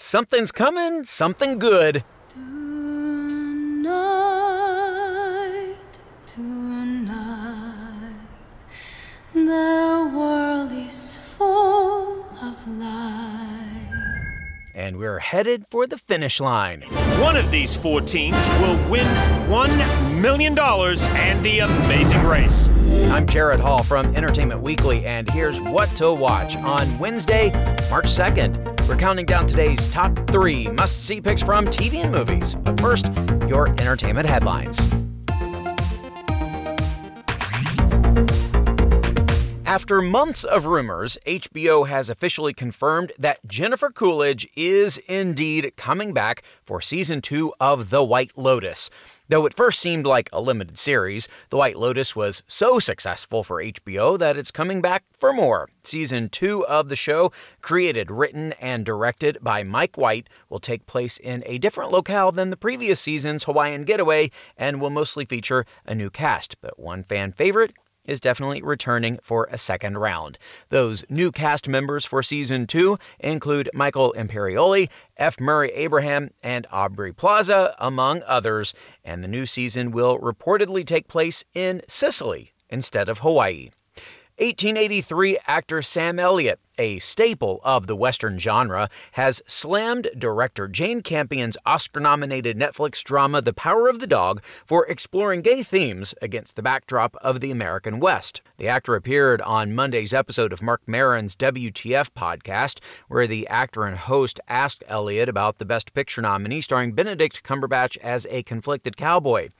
something's coming, something good. Tonight, tonight, the world is full of light. And we're headed for the finish line. One of these four teams will win $1 million and the amazing race. I'm Jared Hall from Entertainment Weekly, and here's what to watch on Wednesday, March 2nd. We're counting down today's top three must see picks from TV and movies. But first, your entertainment headlines. After months of rumors, HBO has officially confirmed that Jennifer Coolidge is indeed coming back for season two of The White Lotus. Though it first seemed like a limited series, The White Lotus was so successful for HBO that it's coming back for more. Season two of the show, created, written, and directed by Mike White, will take place in a different locale than the previous season's Hawaiian Getaway and will mostly feature a new cast. But one fan favorite is definitely returning for a second round. Those new cast members for season two include Michael Imperioli, F. Murray Abraham, and Aubrey Plaza, among others. And the new season will reportedly take place in Sicily instead of Hawaii. 1883 actor Sam Elliott, a staple of the Western genre, has slammed director Jane Campion's Oscar nominated Netflix drama The Power of the Dog for exploring gay themes against the backdrop of the American West. The actor appeared on Monday's episode of Marc Maron's WTF podcast, where the actor and host asked Elliott about the Best Picture nominee starring Benedict Cumberbatch as a conflicted cowboy.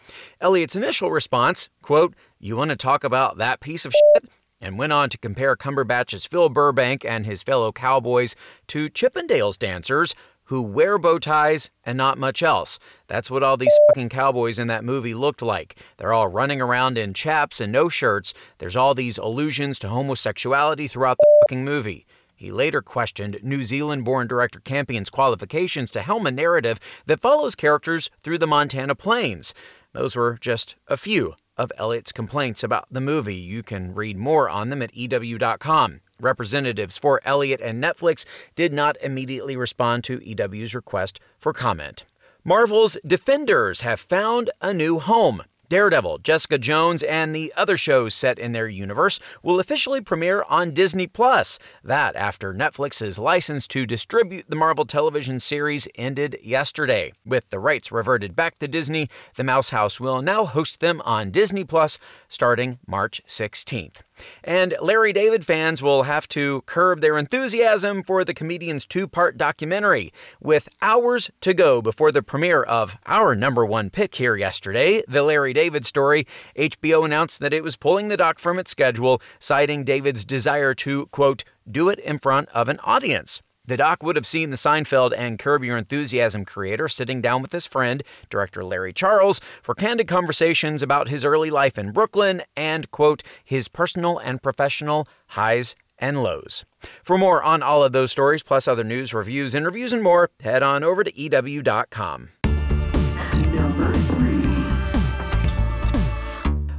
Elliott's initial response, quote, You want to talk about that piece of shit? And went on to compare Cumberbatch's Phil Burbank and his fellow cowboys to Chippendales dancers who wear bow ties and not much else. That's what all these fucking cowboys in that movie looked like. They're all running around in chaps and no shirts. There's all these allusions to homosexuality throughout the fucking movie. He later questioned New Zealand born director Campion's qualifications to helm a narrative that follows characters through the Montana plains. Those were just a few of Elliott's complaints about the movie. You can read more on them at EW.com. Representatives for Elliott and Netflix did not immediately respond to EW's request for comment. Marvel's Defenders have found a new home. Daredevil, Jessica Jones, and the other shows set in their universe will officially premiere on Disney Plus. That after Netflix's license to distribute the Marvel television series ended yesterday. With the rights reverted back to Disney, the Mouse House will now host them on Disney Plus starting March 16th. And Larry David fans will have to curb their enthusiasm for the comedian's two part documentary. With hours to go before the premiere of our number one pick here yesterday, The Larry David Story, HBO announced that it was pulling the doc from its schedule, citing David's desire to, quote, do it in front of an audience. The doc would have seen the Seinfeld and Curb Your Enthusiasm creator sitting down with his friend, director Larry Charles, for candid conversations about his early life in Brooklyn and, quote, his personal and professional highs and lows. For more on all of those stories, plus other news, reviews, interviews, and more, head on over to EW.com.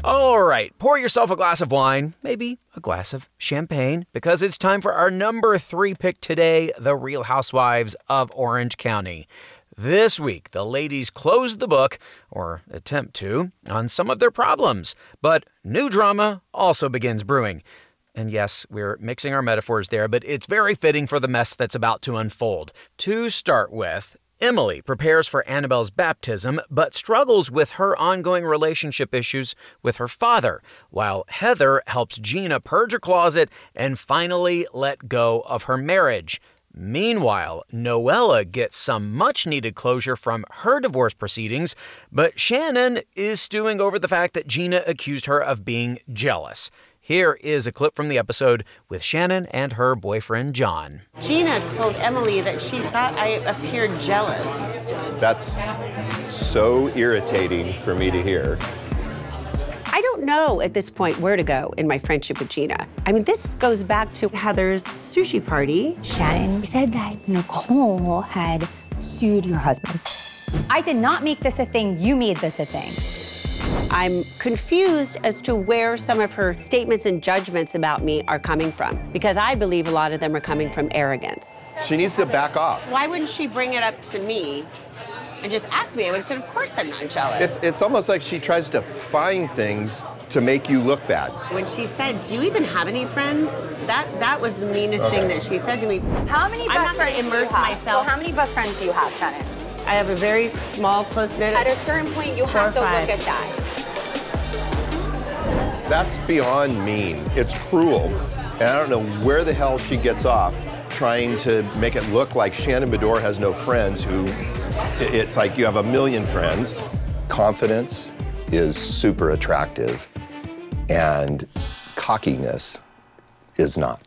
All right, pour yourself a glass of wine, maybe a glass of champagne, because it's time for our number three pick today The Real Housewives of Orange County. This week, the ladies closed the book, or attempt to, on some of their problems. But new drama also begins brewing. And yes, we're mixing our metaphors there, but it's very fitting for the mess that's about to unfold. To start with, Emily prepares for Annabelle's baptism, but struggles with her ongoing relationship issues with her father, while Heather helps Gina purge her closet and finally let go of her marriage. Meanwhile, Noella gets some much needed closure from her divorce proceedings, but Shannon is stewing over the fact that Gina accused her of being jealous. Here is a clip from the episode with Shannon and her boyfriend John. Gina told Emily that she thought I appeared jealous. That's so irritating for me to hear. I don't know at this point where to go in my friendship with Gina. I mean, this goes back to Heather's sushi party. Shannon said that Nicole had sued your husband. I did not make this a thing. You made this a thing. I'm confused as to where some of her statements and judgments about me are coming from because I believe a lot of them are coming from arrogance. She needs to back off. Why wouldn't she bring it up to me and just ask me? I would have said, Of course I'm not jealous. It's, it's almost like she tries to find things to make you look bad. when she said, Do you even have any friends? That that was the meanest thing that she said to me. How many best friends do you have? myself. So how many best friends do you have, Shannon? I have a very small, close knit. At a certain point, you have to five. look at that. That's beyond mean. It's cruel. And I don't know where the hell she gets off trying to make it look like Shannon Beador has no friends who it's like you have a million friends. Confidence is super attractive and cockiness is not.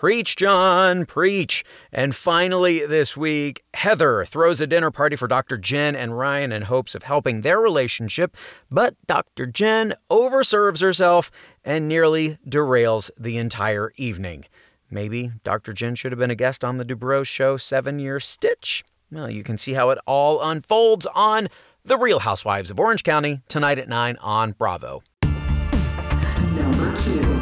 Preach, John, preach. And finally, this week, Heather throws a dinner party for Dr. Jen and Ryan in hopes of helping their relationship, but Dr. Jen overserves herself and nearly derails the entire evening. Maybe Dr. Jen should have been a guest on the Dubrow Show Seven Year Stitch. Well, you can see how it all unfolds on The Real Housewives of Orange County tonight at 9 on Bravo. Number two.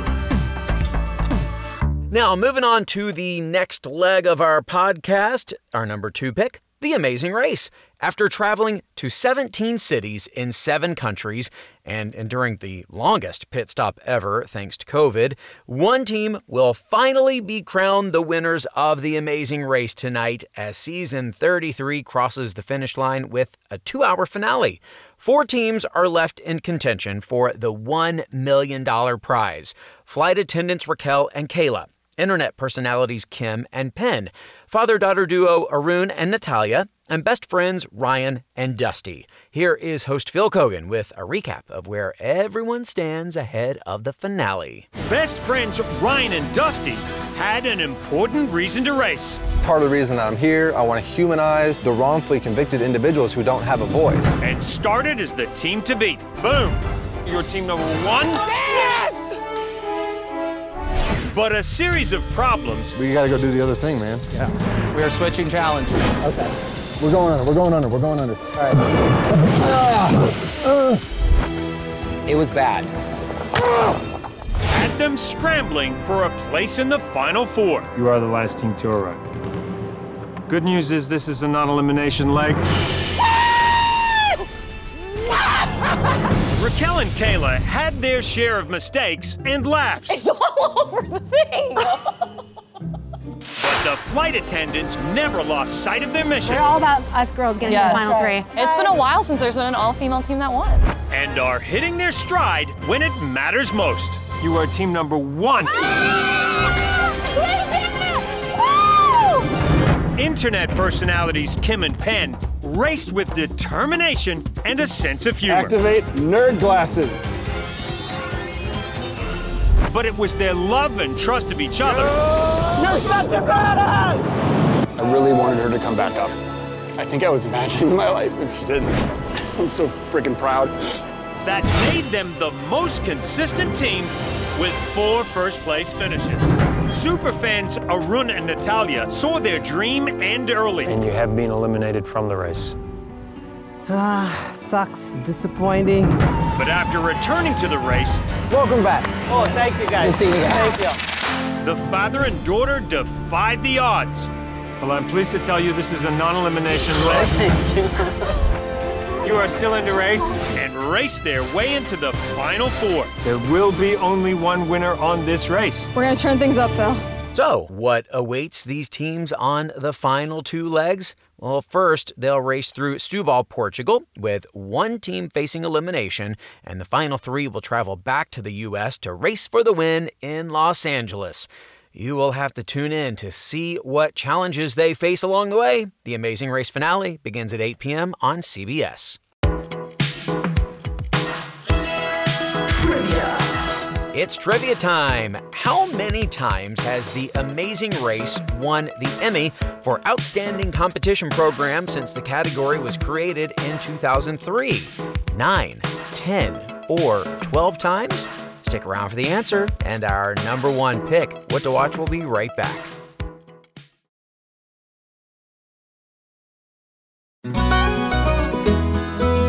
Now, moving on to the next leg of our podcast, our number two pick, The Amazing Race. After traveling to 17 cities in seven countries and enduring the longest pit stop ever thanks to COVID, one team will finally be crowned the winners of The Amazing Race tonight as season 33 crosses the finish line with a two hour finale. Four teams are left in contention for the $1 million prize flight attendants Raquel and Kayla internet personalities Kim and Penn, father daughter duo Arun and Natalia, and best friends Ryan and Dusty. Here is host Phil Keoghan with a recap of where everyone stands ahead of the finale. Best friends Ryan and Dusty had an important reason to race. Part of the reason that I'm here, I want to humanize the wrongfully convicted individuals who don't have a voice. and started as the team to beat. Boom! You're team number one? Yes! But a series of problems We gotta go do the other thing, man. Yeah. We are switching challenges. Okay. We're going under, we're going under, we're going under. It was bad. had them scrambling for a place in the final four. You are the last team to arrive. Good news is this is a non-elimination leg. Raquel and Kayla had their share of mistakes and laughs. It's all over the thing. But the flight attendants never lost sight of their mission We're all about us girls getting to the final three. It's been a while since there's been an all-female team that won. and are hitting their stride when it matters most. You are team number one. Ah! Internet personalities Kim and Penn raced with determination and a sense of humor. Activate nerd glasses. But it was their love and trust of each other You're such a badass! I really wanted her to come back up. I think I was imagining my life if she didn't. I'm so freaking proud. that made them the most consistent team with four first place finishes. Superfans Arun and Natalia saw their dream end early. And you have been eliminated from the race. Ah, sucks. Disappointing. But after returning to the race, Welcome back. Oh, thank you guys. Good seeing you guys. Thank you. the father and daughter defied the odds. Well, I'm pleased to tell you this is a non-elimination leg. You are still in the race. and race their way into the final four. There will be only one winner on this race. We're gonna turn things up, Phil. So, what awaits these teams on the final two legs? Well, first, they'll race through Setubal, Portugal, with one team facing elimination, and the final three will travel back to the U.S. to race for the win in Los Angeles. You will have to tune in to see what challenges they face along the way. The Amazing Race finale begins at 8 p.m. on CBS. Trivia. It's trivia time. How many times has The Amazing Race won the Emmy for Outstanding Competition Program since the category was created in 2003? 9, 10, or 12 times? Stick around for the answer and our number one pick. What to Watch will be right back.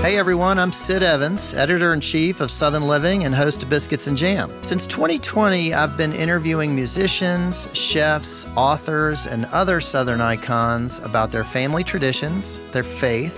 Hey everyone. I'm Sid Evans, editor in chief of Southern Living and host of Biscuits and Jam. Since 2020, I've been interviewing musicians, chefs, authors, and other Southern icons about their family traditions, their faith,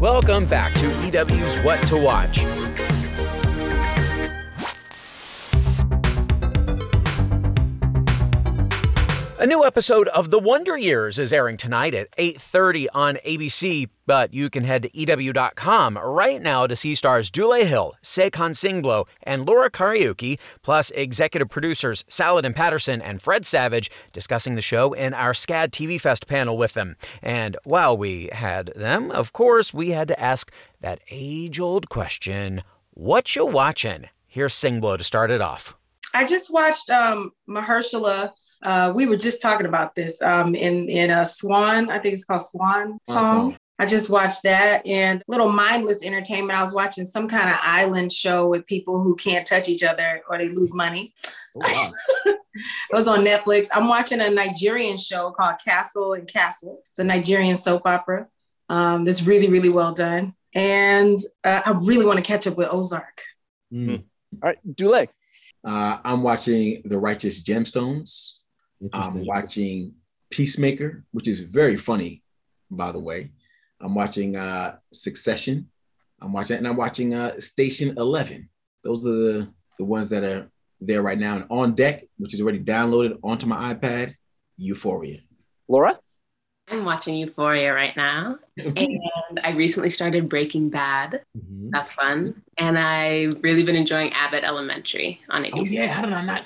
Welcome back to EW's What to Watch. A new episode of The Wonder Years is airing tonight at 8:30 on ABC, but you can head to EW.com right now to see stars Dule Hill, Saycon Sengbloh, and Laura Kariuki, plus executive producers Saladin Patterson and Fred Savage discussing the show in our SCAD TV Fest panel with them. And while we had them, of course, we had to ask that age-old question, what you watching? Here's Singblo to start it off. I just watched um, Mahershala uh, we were just talking about this um, in in a Swan. I think it's called Swan Song. I just watched that and little mindless entertainment. I was watching some kind of island show with people who can't touch each other or they lose money. Oh, wow. it was on Netflix. I'm watching a Nigerian show called Castle and Castle. It's a Nigerian soap opera um, that's really, really well done. And uh, I really want to catch up with Ozark. Mm. All right, Dule. Uh, I'm watching The Righteous Gemstones. I'm watching Peacemaker, which is very funny, by the way. I'm watching uh, Succession. I'm watching, and I'm watching uh, Station Eleven. Those are the, the ones that are there right now. And on deck, which is already downloaded onto my iPad, Euphoria. Laura? I'm watching Euphoria right now. and I recently started Breaking Bad. Mm-hmm. That's fun. And I've really been enjoying Abbott Elementary on ABC. Oh, yeah. How did I not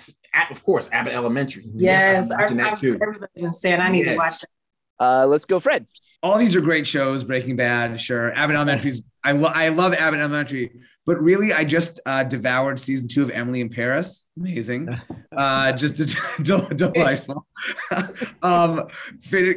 of course, Abbott Elementary. Yes, yes I'm, that too. everybody's saying I need yes. to watch that. Uh, let's go, Fred. All these are great shows. Breaking Bad, sure. Abbott Elementary's. I lo- I love Abbott Elementary, but really, I just uh, devoured season two of Emily in Paris. Amazing, uh, just delightful. um,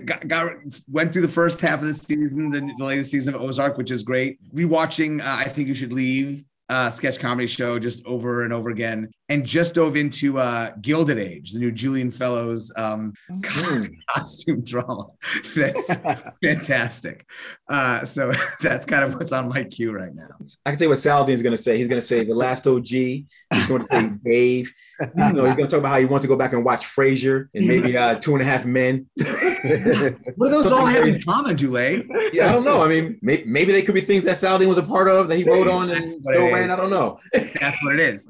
got, got, went through the first half of the season, the, the latest season of Ozark, which is great. Rewatching, uh, I think you should leave uh, sketch comedy show just over and over again, and just dove into uh, Gilded Age, the new Julian Fellowes um, mm. costume drama. That's fantastic. Uh, so that's kind of what's on my queue right now. I can say what Saladin's going to say. He's going to say the last OG. He's going to say Dave. You know, he's going to talk about how he wants to go back and watch Frasier and maybe uh, Two and a Half Men. what do those all have in common, Dule? Yeah, I don't know. I mean, maybe, maybe they could be things that Saladin was a part of that he wrote on and still ran. I don't know. That's what it is.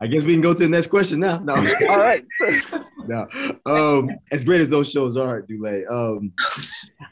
I guess we can go to the next question now. No. All right. no. Um, as great as those shows are, Dule, um,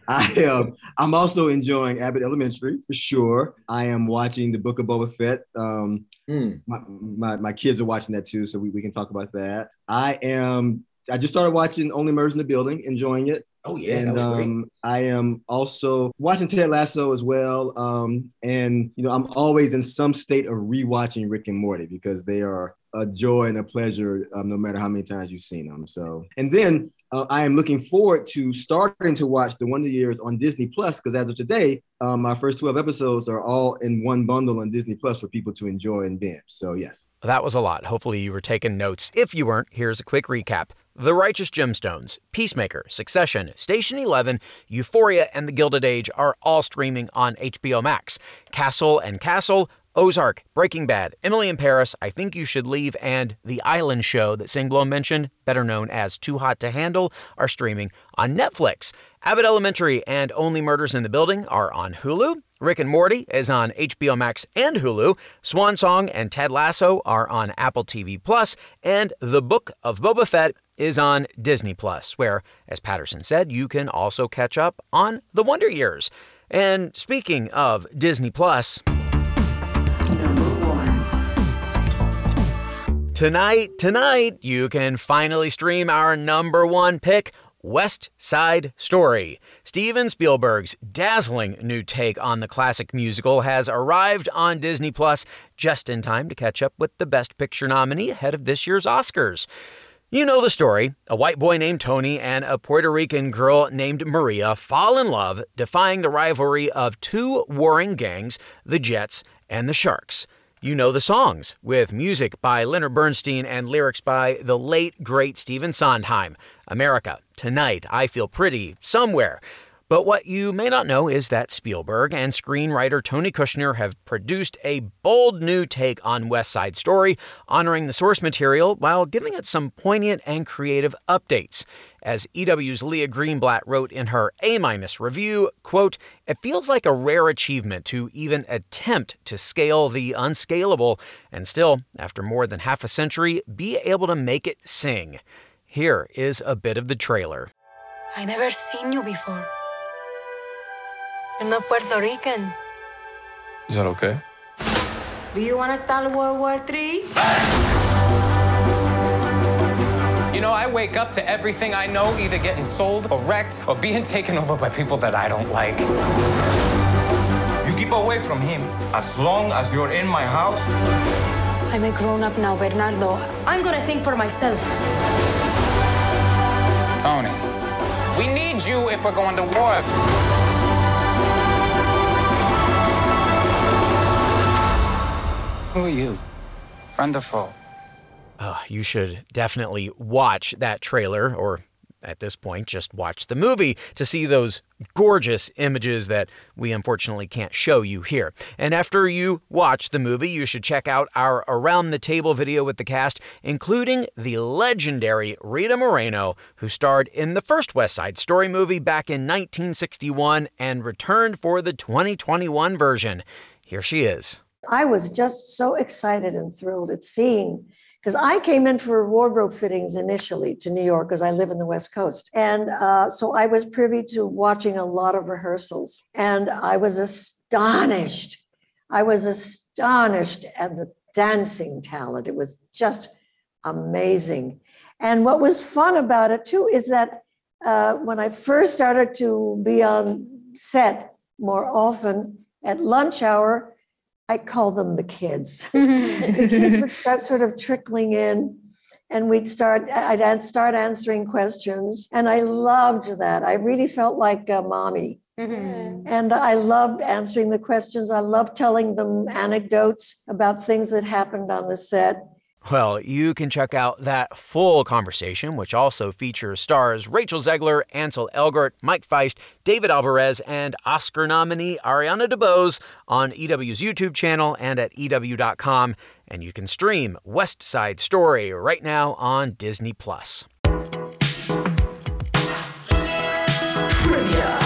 I am. Um, I'm also enjoying Abbott Elementary for sure. I am watching the Book of Boba Fett. Um, mm. my, my, my kids are watching that too, so we, we can talk about that. I am. I just started watching Only Murders in the Building, enjoying it. Oh yeah, and um, I am also watching Ted Lasso as well. Um, and you know, I'm always in some state of rewatching Rick and Morty because they are a joy and a pleasure, um, no matter how many times you've seen them. So, and then uh, I am looking forward to starting to watch the Wonder Years on Disney Plus because as of today, um, my first 12 episodes are all in one bundle on Disney Plus for people to enjoy and binge. So, yes. That was a lot. Hopefully, you were taking notes. If you weren't, here's a quick recap. The Righteous Gemstones, Peacemaker, Succession, Station 11, Euphoria, and The Gilded Age are all streaming on HBO Max. Castle and Castle, Ozark, Breaking Bad, Emily in Paris, I Think You Should Leave, and The Island Show that Sengbloh mentioned, better known as Too Hot to Handle, are streaming on Netflix. Abbott Elementary and Only Murders in the Building are on Hulu. Rick and Morty is on HBO Max and Hulu. Swan Song and Ted Lasso are on Apple TV Plus, and The Book of Boba Fett is on Disney Plus, where, as Patterson said, you can also catch up on The Wonder Years. And speaking of Disney Plus, Tonight, tonight, you can finally stream our number one pick, West Side Story. Steven Spielberg's dazzling new take on the classic musical has arrived on Disney Plus just in time to catch up with the Best Picture nominee ahead of this year's Oscars. You know the story. A white boy named Tony and a Puerto Rican girl named Maria fall in love, defying the rivalry of two warring gangs, the Jets and the Sharks. You know the songs, with music by Leonard Bernstein and lyrics by the late, great Stephen Sondheim. America, Tonight, I Feel Pretty, Somewhere. But what you may not know is that Spielberg and screenwriter Tony Kushner have produced a bold new take on West Side Story, honoring the source material while giving it some poignant and creative updates. As EW's Leah Greenblatt wrote in her A-minus review, quote, "It feels like a rare achievement to even attempt to scale the unscalable and still, after more than half a century, be able to make it sing." Here is a bit of the trailer. I never seen you before. You're not Puerto Rican. Is that okay? Do you want to start World War III? You know, I wake up to everything I know either getting sold or wrecked or being taken over by people that I don't like. You keep away from him as long as you're in my house. I'm a grown up now, Bernardo. I'm gonna think for myself. Tony, we need you if we're going to war. Who are you? Friend or foe? Uh, you should definitely watch that trailer, or at this point, just watch the movie to see those gorgeous images that we unfortunately can't show you here. And after you watch the movie, you should check out our Around the Table video with the cast, including the legendary Rita Moreno, who starred in the first West Side Story movie back in 1961 and returned for the 2021 version. Here she is. I was just so excited and thrilled at seeing because I came in for wardrobe fittings initially to New York because I live in the West Coast. And uh, so I was privy to watching a lot of rehearsals. And I was astonished. I was astonished at the dancing talent. It was just amazing. And what was fun about it too is that uh, when I first started to be on set more often at lunch hour, I call them the kids. the kids would start sort of trickling in and we'd start I'd start answering questions and I loved that. I really felt like a mommy. Mm-hmm. And I loved answering the questions. I loved telling them anecdotes about things that happened on the set. Well, you can check out that full conversation, which also features stars Rachel Zegler, Ansel Elgort, Mike Faist, David Alvarez, and Oscar nominee Ariana DeBose on EW's YouTube channel and at EW.com. And you can stream West Side Story right now on Disney Plus. Trivia.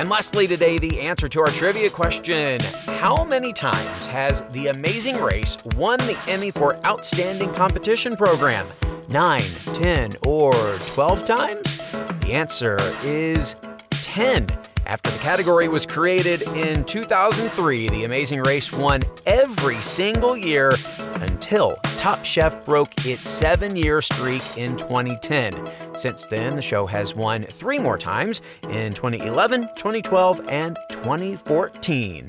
And lastly, today, the answer to our trivia question How many times has The Amazing Race won the Emmy for Outstanding Competition Program? 9, 10, or 12 times? The answer is 10. After the category was created in 2003, The Amazing Race won every single year until Top Chef broke its seven year streak in 2010. Since then, the show has won three more times in 2011, 2012, and 2014.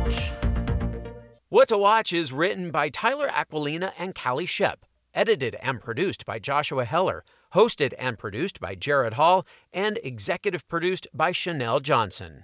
What to Watch is written by Tyler Aquilina and Callie Shep, edited and produced by Joshua Heller, hosted and produced by Jared Hall, and executive produced by Chanel Johnson.